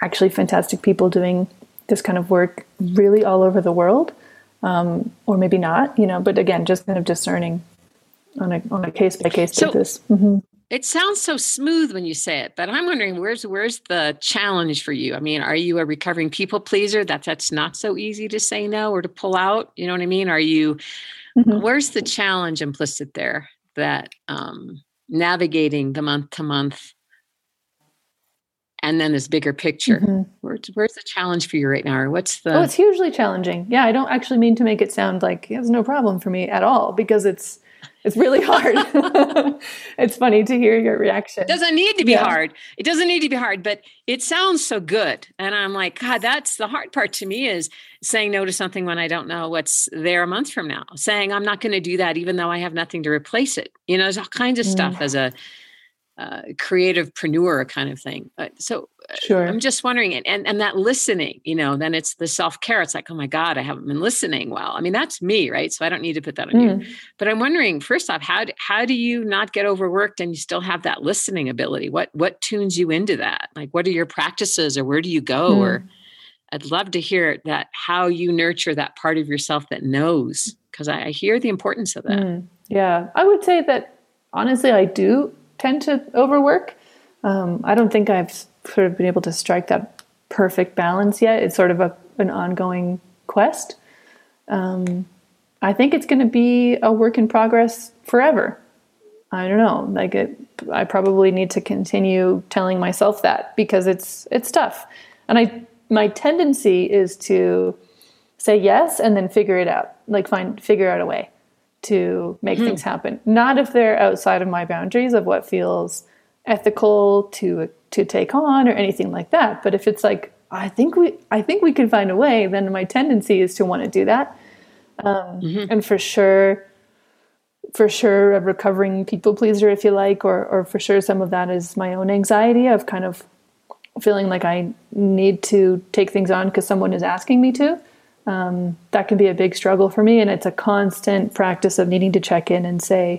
Speaker 1: actually fantastic people doing this kind of work really all over the world, um, or maybe not, you know. But again, just kind of discerning on a on a case by case basis. Mm-hmm.
Speaker 2: It sounds so smooth when you say it, but I'm wondering where's where's the challenge for you? I mean, are you a recovering people pleaser? That that's not so easy to say no or to pull out. You know what I mean? Are you? Mm-hmm. Where's the challenge implicit there? That um, navigating the month to month and then this bigger picture. Mm-hmm. Where's, where's the challenge for you right now? Or what's the?
Speaker 1: Oh, it's hugely challenging. Yeah, I don't actually mean to make it sound like it's no problem for me at all because it's it's really hard. it's funny to hear your reaction.
Speaker 2: It doesn't need to be yeah. hard. It doesn't need to be hard, but it sounds so good. And I'm like, God, that's the hard part to me is saying no to something when I don't know what's there a month from now. Saying I'm not going to do that even though I have nothing to replace it. You know, there's all kinds of stuff mm. as a uh, creativepreneur kind of thing. Uh, so sure. I'm just wondering, and, and, and that listening, you know, then it's the self care. It's like, oh my God, I haven't been listening well. I mean, that's me, right? So I don't need to put that on mm. you. But I'm wondering, first off, how do, how do you not get overworked and you still have that listening ability? What what tunes you into that? Like, what are your practices, or where do you go? Mm. Or I'd love to hear that how you nurture that part of yourself that knows, because I, I, hear the importance of that. Mm.
Speaker 1: Yeah, I would say that honestly, I do tend to overwork. Um, I don't think I've sort of been able to strike that perfect balance yet. It's sort of a, an ongoing quest. Um, I think it's going to be a work in progress forever. I don't know. Like it, I probably need to continue telling myself that because it's it's tough. And I my tendency is to say yes and then figure it out, like find figure out a way to make mm-hmm. things happen. Not if they're outside of my boundaries of what feels ethical to to take on or anything like that. But if it's like I think we I think we can find a way, then my tendency is to want to do that. Um, mm-hmm. And for sure, for sure, a recovering people pleaser, if you like, or or for sure, some of that is my own anxiety of kind of feeling like I need to take things on because someone is asking me to. Um, that can be a big struggle for me, and it's a constant practice of needing to check in and say,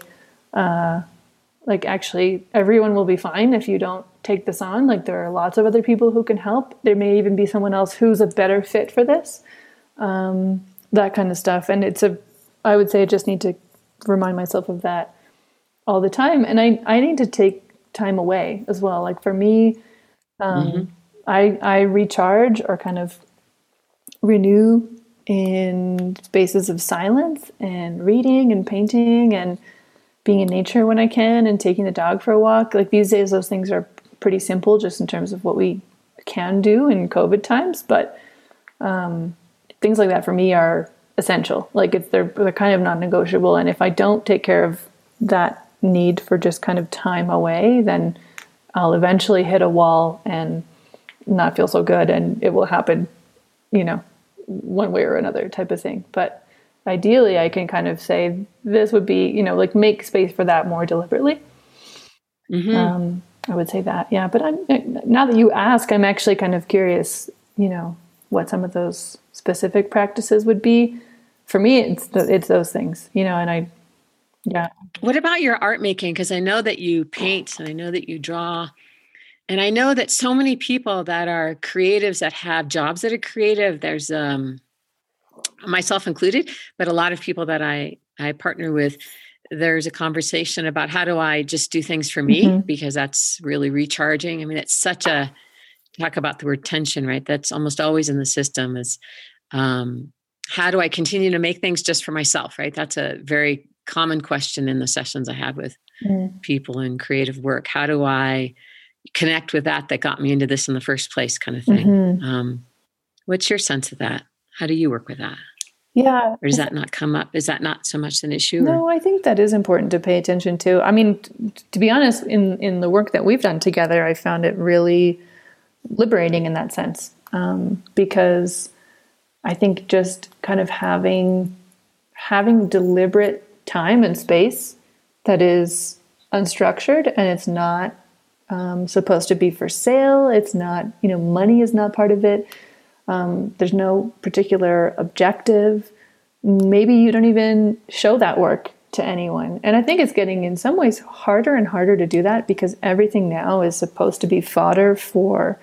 Speaker 1: uh, like, actually, everyone will be fine if you don't take this on. Like, there are lots of other people who can help. There may even be someone else who's a better fit for this. Um, that kind of stuff, and it's a, I would say, I just need to remind myself of that all the time, and I I need to take time away as well. Like for me, um, mm-hmm. I I recharge or kind of renew in spaces of silence and reading and painting and being in nature when I can and taking the dog for a walk. Like these days, those things are pretty simple just in terms of what we can do in COVID times. But um, things like that for me are essential. Like it's they're they're kind of non-negotiable. And if I don't take care of that need for just kind of time away, then I'll eventually hit a wall and not feel so good, and it will happen, you know, one way or another type of thing. But ideally, I can kind of say this would be, you know, like make space for that more deliberately. Mm-hmm. Um, I would say that, yeah. But I'm now that you ask, I'm actually kind of curious, you know, what some of those specific practices would be. For me, it's the, it's those things, you know, and I, yeah.
Speaker 2: What about your art making? Because I know that you paint and I know that you draw. And I know that so many people that are creatives that have jobs that are creative, there's um myself included, but a lot of people that I I partner with, there's a conversation about how do I just do things for me mm-hmm. because that's really recharging. I mean, it's such a talk about the word tension, right? That's almost always in the system is um how do I continue to make things just for myself, right? That's a very common question in the sessions I have with mm. people in creative work. How do I connect with that that got me into this in the first place, kind of thing? Mm-hmm. Um, what's your sense of that? How do you work with that?
Speaker 1: Yeah.
Speaker 2: Or does that not come up? Is that not so much an issue?
Speaker 1: No,
Speaker 2: or?
Speaker 1: I think that is important to pay attention to. I mean, t- to be honest, in in the work that we've done together, I found it really liberating in that sense um, because I think just kind of having having deliberate time and space that is unstructured and it's not um, supposed to be for sale. It's not, you know, money is not part of it. Um, there's no particular objective. Maybe you don't even show that work to anyone. And I think it's getting in some ways harder and harder to do that because everything now is supposed to be fodder for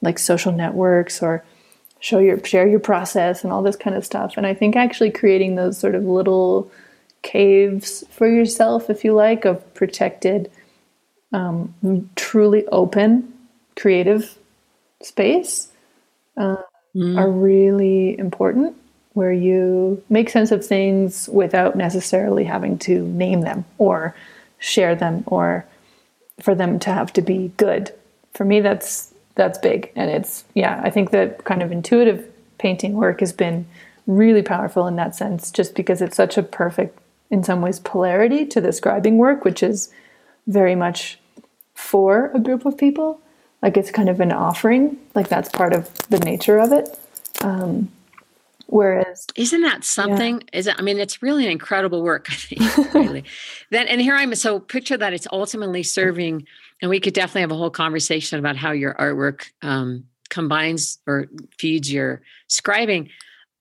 Speaker 1: like social networks or show your share your process and all this kind of stuff. And I think actually creating those sort of little caves for yourself, if you like, of protected, um, truly open, creative space uh, mm. are really important. Where you make sense of things without necessarily having to name them or share them or for them to have to be good. For me, that's that's big, and it's yeah. I think that kind of intuitive painting work has been really powerful in that sense, just because it's such a perfect in some ways polarity to the scribing work, which is very much for a group of people. Like it's kind of an offering, like that's part of the nature of it. Um, whereas,
Speaker 2: isn't that something? Yeah. Is it? I mean, it's really an incredible work. I think really. then, and here I'm. So picture that it's ultimately serving, and we could definitely have a whole conversation about how your artwork um, combines or feeds your scribing.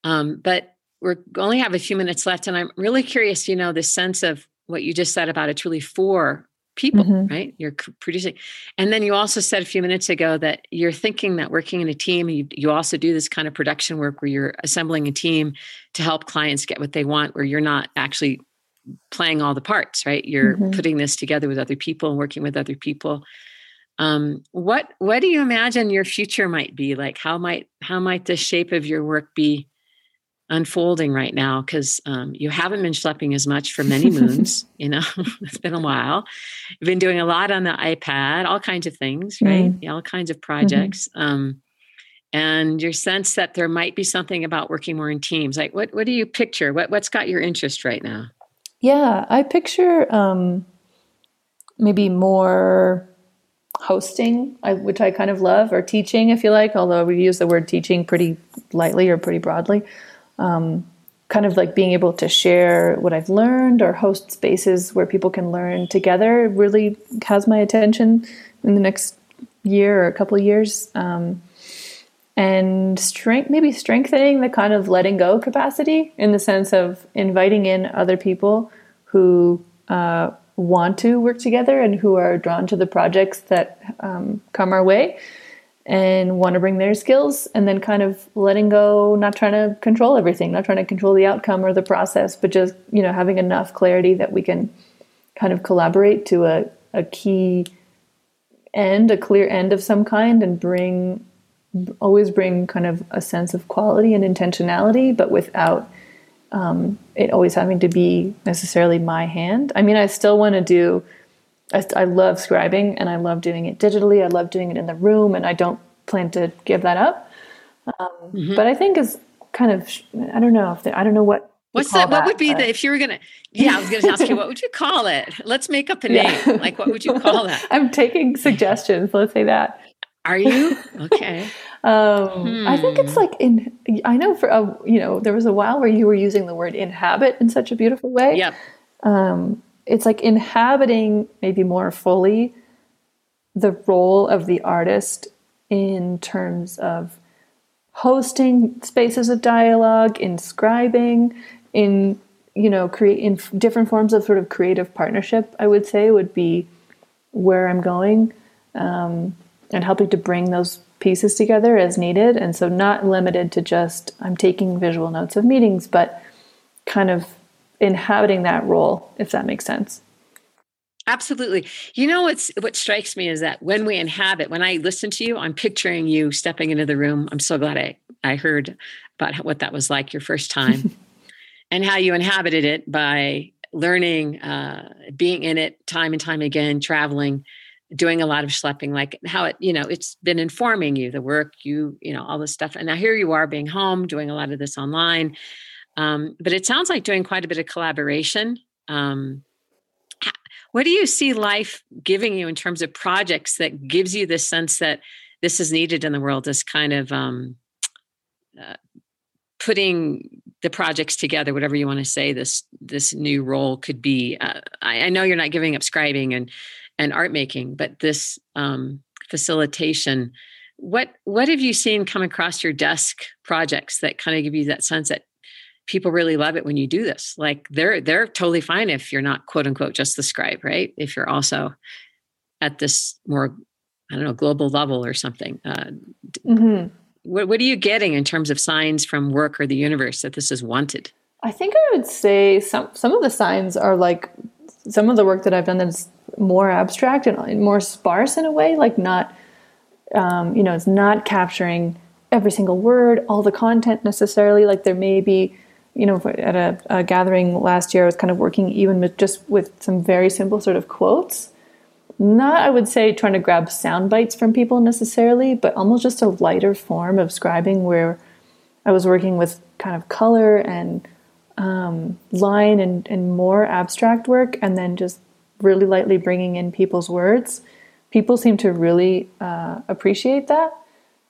Speaker 2: Um, but we only have a few minutes left, and I'm really curious. You know, the sense of what you just said about it's really for people, mm-hmm. right? You're producing, and then you also said a few minutes ago that you're thinking that working in a team, you you also do this kind of production work where you're assembling a team to help clients get what they want, where you're not actually playing all the parts, right? You're mm-hmm. putting this together with other people and working with other people. Um, what what do you imagine your future might be like? How might how might the shape of your work be unfolding right now because um, you haven't been schlepping as much for many moons. you know, it's been a while. You've been doing a lot on the iPad, all kinds of things, right? Mm. Yeah, all kinds of mm-hmm. projects. Mm-hmm. Um, and your sense that there might be something about working more in teams. Like, what what do you picture? What what's got your interest right now?
Speaker 1: Yeah, I picture um, maybe more hosting, which I kind of love, or teaching, if you like. Although we use the word teaching pretty lightly or pretty broadly. Um, kind of like being able to share what I've learned or host spaces where people can learn together really has my attention in the next year or a couple years. Um, and strength, maybe strengthening the kind of letting go capacity in the sense of inviting in other people who uh, want to work together and who are drawn to the projects that um, come our way and want to bring their skills and then kind of letting go not trying to control everything not trying to control the outcome or the process but just you know having enough clarity that we can kind of collaborate to a, a key end a clear end of some kind and bring always bring kind of a sense of quality and intentionality but without um, it always having to be necessarily my hand. I mean i still want to do I, I love scribing and I love doing it digitally. I love doing it in the room, and I don't plan to give that up. Um, mm-hmm. But I think is kind of I don't know if I don't know what.
Speaker 2: What's that? What would be the if you were gonna? Yeah, I was gonna ask you what would you call it? Let's make up a name. Yeah. Like what would you call that?
Speaker 1: I'm taking suggestions. Let's say that.
Speaker 2: Are you okay?
Speaker 1: um, hmm. I think it's hmm. like in. I know for a you know there was a while where you were using the word inhabit in such a beautiful way.
Speaker 2: Yep.
Speaker 1: Um, it's like inhabiting maybe more fully the role of the artist in terms of hosting spaces of dialogue, inscribing, in you know, create in different forms of sort of creative partnership. I would say would be where I'm going, um, and helping to bring those pieces together as needed. And so, not limited to just I'm taking visual notes of meetings, but kind of inhabiting that role, if that makes sense.
Speaker 2: Absolutely. You know what's what strikes me is that when we inhabit, when I listen to you, I'm picturing you stepping into the room. I'm so glad I, I heard about what that was like your first time and how you inhabited it by learning, uh, being in it time and time again, traveling, doing a lot of schlepping, like how it, you know, it's been informing you, the work, you, you know, all this stuff. And now here you are being home, doing a lot of this online. Um, but it sounds like doing quite a bit of collaboration. Um, what do you see life giving you in terms of projects that gives you this sense that this is needed in the world? This kind of um, uh, putting the projects together, whatever you want to say. This this new role could be. Uh, I, I, know you're not giving up scribing and and art making, but this um, facilitation. What what have you seen come across your desk projects that kind of give you that sense that people really love it when you do this. Like they're they're totally fine if you're not quote unquote just the scribe, right? If you're also at this more I don't know global level or something. Uh, mm-hmm. what what are you getting in terms of signs from work or the universe that this is wanted?
Speaker 1: I think I would say some some of the signs are like some of the work that I've done that's more abstract and more sparse in a way, like not um, you know it's not capturing every single word, all the content necessarily. Like there may be you know, at a, a, gathering last year, I was kind of working even with just with some very simple sort of quotes. Not, I would say, trying to grab sound bites from people necessarily, but almost just a lighter form of scribing where I was working with kind of color and um, line and, and more abstract work, and then just really lightly bringing in people's words. People seem to really uh, appreciate that.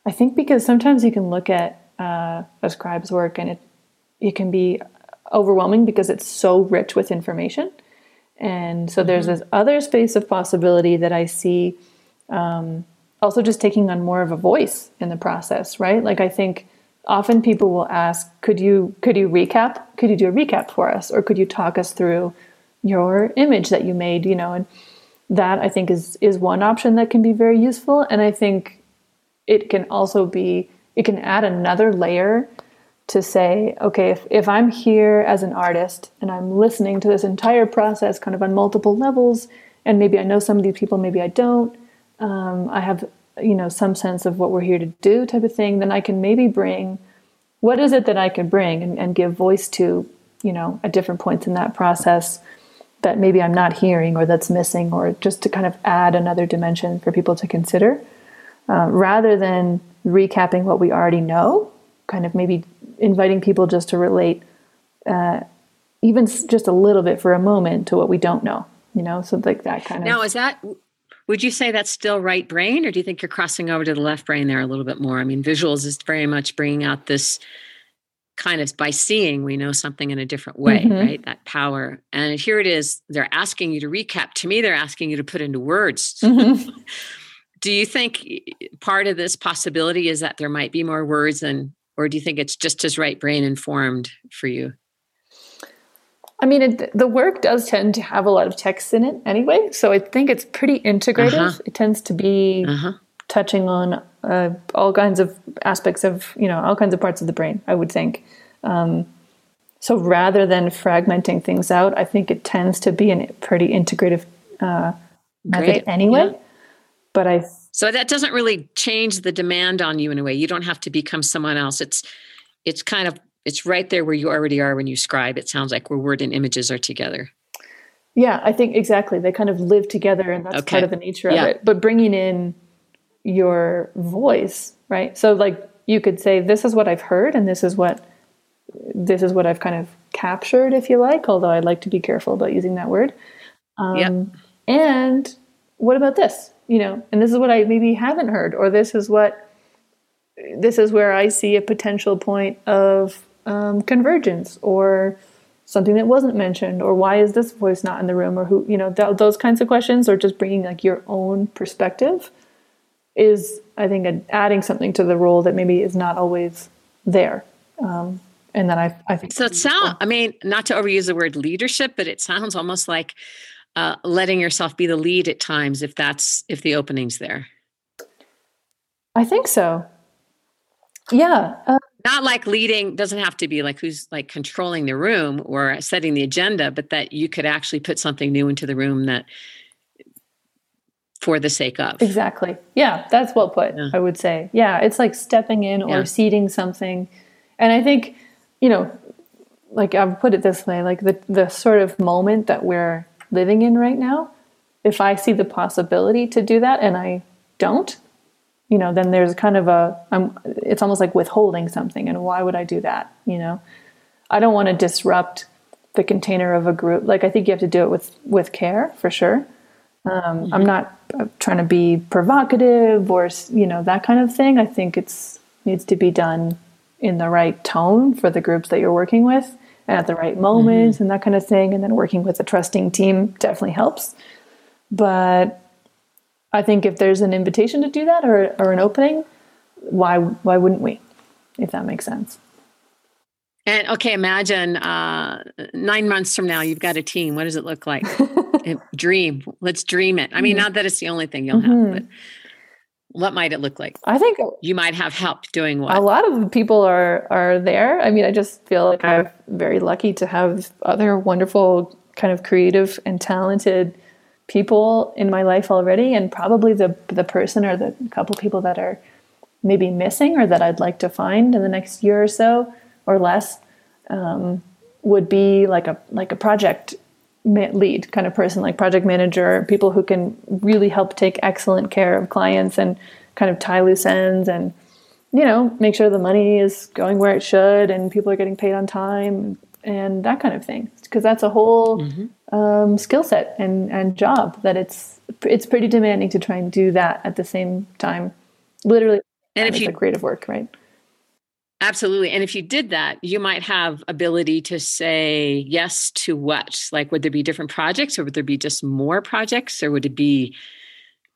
Speaker 1: I think because sometimes you can look at uh, a scribe's work and it it can be overwhelming because it's so rich with information. And so mm-hmm. there's this other space of possibility that I see um, also just taking on more of a voice in the process, right? Like I think often people will ask, could you could you recap? Could you do a recap for us? Or could you talk us through your image that you made, you know, and that I think is is one option that can be very useful. And I think it can also be it can add another layer to say, okay, if, if I'm here as an artist and I'm listening to this entire process kind of on multiple levels, and maybe I know some of these people, maybe I don't, um, I have, you know, some sense of what we're here to do type of thing, then I can maybe bring, what is it that I can bring and, and give voice to, you know, at different points in that process that maybe I'm not hearing or that's missing, or just to kind of add another dimension for people to consider. uh, rather than recapping what we already know, kind of maybe inviting people just to relate, uh, even just a little bit for a moment, to what we don't know. You know, so like that kind of.
Speaker 2: Now, is that would you say that's still right brain, or do you think you're crossing over to the left brain there a little bit more? I mean, visuals is very much bringing out this kind of by seeing, we know something in a different way, mm-hmm. right? That power. And here it is, they're asking you to recap. To me, they're asking you to put into words. Mm-hmm. do you think part of this possibility is that there might be more words and or do you think it's just as right brain informed for you
Speaker 1: I mean, it, the work does tend to have a lot of text in it anyway, so I think it's pretty integrative. Uh-huh. It tends to be uh-huh. touching on uh, all kinds of aspects of you know all kinds of parts of the brain. I would think. Um, so rather than fragmenting things out, I think it tends to be a pretty integrative uh, method anyway. Yeah. But I
Speaker 2: so that doesn't really change the demand on you in a way. You don't have to become someone else. It's it's kind of it's right there where you already are when you scribe. It sounds like where word and images are together.
Speaker 1: Yeah, I think exactly. They kind of live together, and that's okay. part of the nature yeah. of it. But bringing in your voice, right? So, like, you could say, "This is what I've heard, and this is what this is what I've kind of captured, if you like." Although I'd like to be careful about using that word. Um, yeah. And what about this? You know, and this is what I maybe haven't heard, or this is what this is where I see a potential point of um, convergence or something that wasn't mentioned or why is this voice not in the room or who you know th- those kinds of questions or just bringing like your own perspective is i think a, adding something to the role that maybe is not always there um, and then I, I think
Speaker 2: so it sounds i mean not to overuse the word leadership but it sounds almost like uh, letting yourself be the lead at times if that's if the opening's there?
Speaker 1: I think so. Yeah uh,
Speaker 2: not like leading doesn't have to be like who's like controlling the room or setting the agenda but that you could actually put something new into the room that for the sake of.
Speaker 1: Exactly. Yeah that's well put yeah. i would say. Yeah it's like stepping in or yeah. seeding something. And i think you know like i've put it this way like the, the sort of moment that we're living in right now if i see the possibility to do that and i don't you know, then there's kind of a, I'm, it's almost like withholding something. And why would I do that? You know, I don't want to disrupt the container of a group. Like I think you have to do it with with care for sure. Um, mm-hmm. I'm not uh, trying to be provocative or you know that kind of thing. I think it's needs to be done in the right tone for the groups that you're working with and at the right moment mm-hmm. and that kind of thing. And then working with a trusting team definitely helps. But I think if there's an invitation to do that or, or an opening, why why wouldn't we? If that makes sense.
Speaker 2: And okay, imagine uh, nine months from now, you've got a team. What does it look like? dream. Let's dream it. I mean, mm-hmm. not that it's the only thing you'll mm-hmm. have, but what might it look like?
Speaker 1: I think
Speaker 2: you might have help doing what.
Speaker 1: A lot of people are are there. I mean, I just feel like I'm very lucky to have other wonderful, kind of creative and talented people in my life already and probably the the person or the couple people that are maybe missing or that I'd like to find in the next year or so or less um, would be like a like a project lead kind of person like project manager people who can really help take excellent care of clients and kind of tie loose ends and you know make sure the money is going where it should and people are getting paid on time and that kind of thing. Because that's a whole mm-hmm. um, skill set and, and job that it's it's pretty demanding to try and do that at the same time. Literally and if you creative work right
Speaker 2: absolutely and if you did that you might have ability to say yes to what like would there be different projects or would there be just more projects or would it be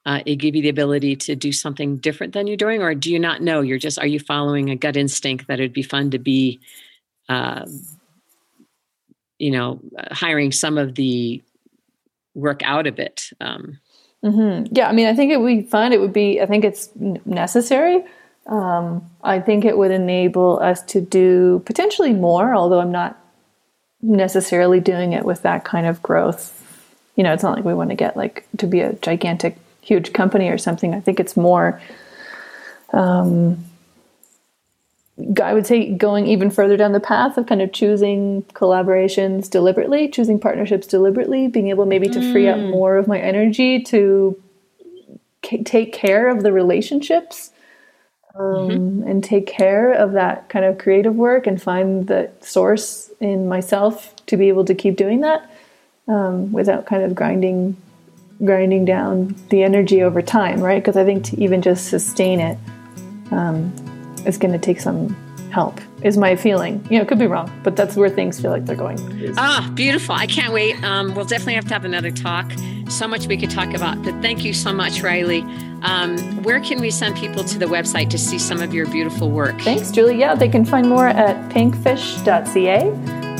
Speaker 2: uh, it give you the ability to do something different than you're doing or do you not know you're just are you following a gut instinct that it'd be fun to be uh, you know, uh, hiring some of the work out of it. Um,
Speaker 1: mm-hmm. Yeah, I mean, I think it would be fun. It would be, I think it's necessary. Um, I think it would enable us to do potentially more, although I'm not necessarily doing it with that kind of growth. You know, it's not like we want to get like to be a gigantic, huge company or something. I think it's more um, I would say going even further down the path of kind of choosing collaborations deliberately, choosing partnerships deliberately, being able maybe to free up mm. more of my energy to take care of the relationships um, mm-hmm. and take care of that kind of creative work and find the source in myself to be able to keep doing that um, without kind of grinding grinding down the energy over time, right? Because I think to even just sustain it um, is going to take some help. Is my feeling. You know, could be wrong, but that's where things feel like they're going.
Speaker 2: Ah, beautiful! I can't wait. Um, we'll definitely have to have another talk. So much we could talk about. But thank you so much, Riley. Um, where can we send people to the website to see some of your beautiful work?
Speaker 1: Thanks, Julie. Yeah, they can find more at pinkfish.ca,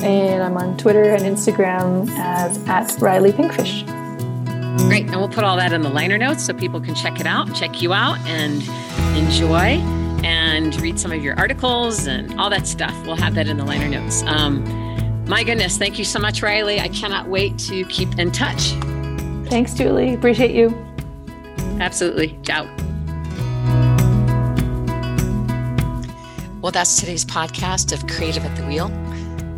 Speaker 1: and I'm on Twitter and Instagram as at Riley Pinkfish.
Speaker 2: Great. And we'll put all that in the liner notes so people can check it out, check you out, and enjoy and read some of your articles and all that stuff. We'll have that in the liner notes. Um, my goodness, thank you so much, Riley. I cannot wait to keep in touch.
Speaker 1: Thanks, Julie. Appreciate you.
Speaker 2: Absolutely. Ciao. Well, that's today's podcast of Creative at the Wheel.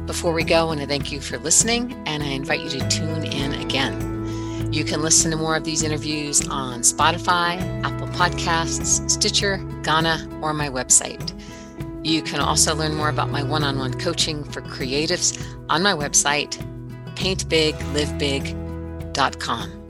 Speaker 2: Before we go, I want to thank you for listening, and I invite you to tune in again. You can listen to more of these interviews on Spotify, Apple Podcasts, Stitcher, Gaana, or my website. You can also learn more about my one on one coaching for creatives on my website, paintbiglivebig.com.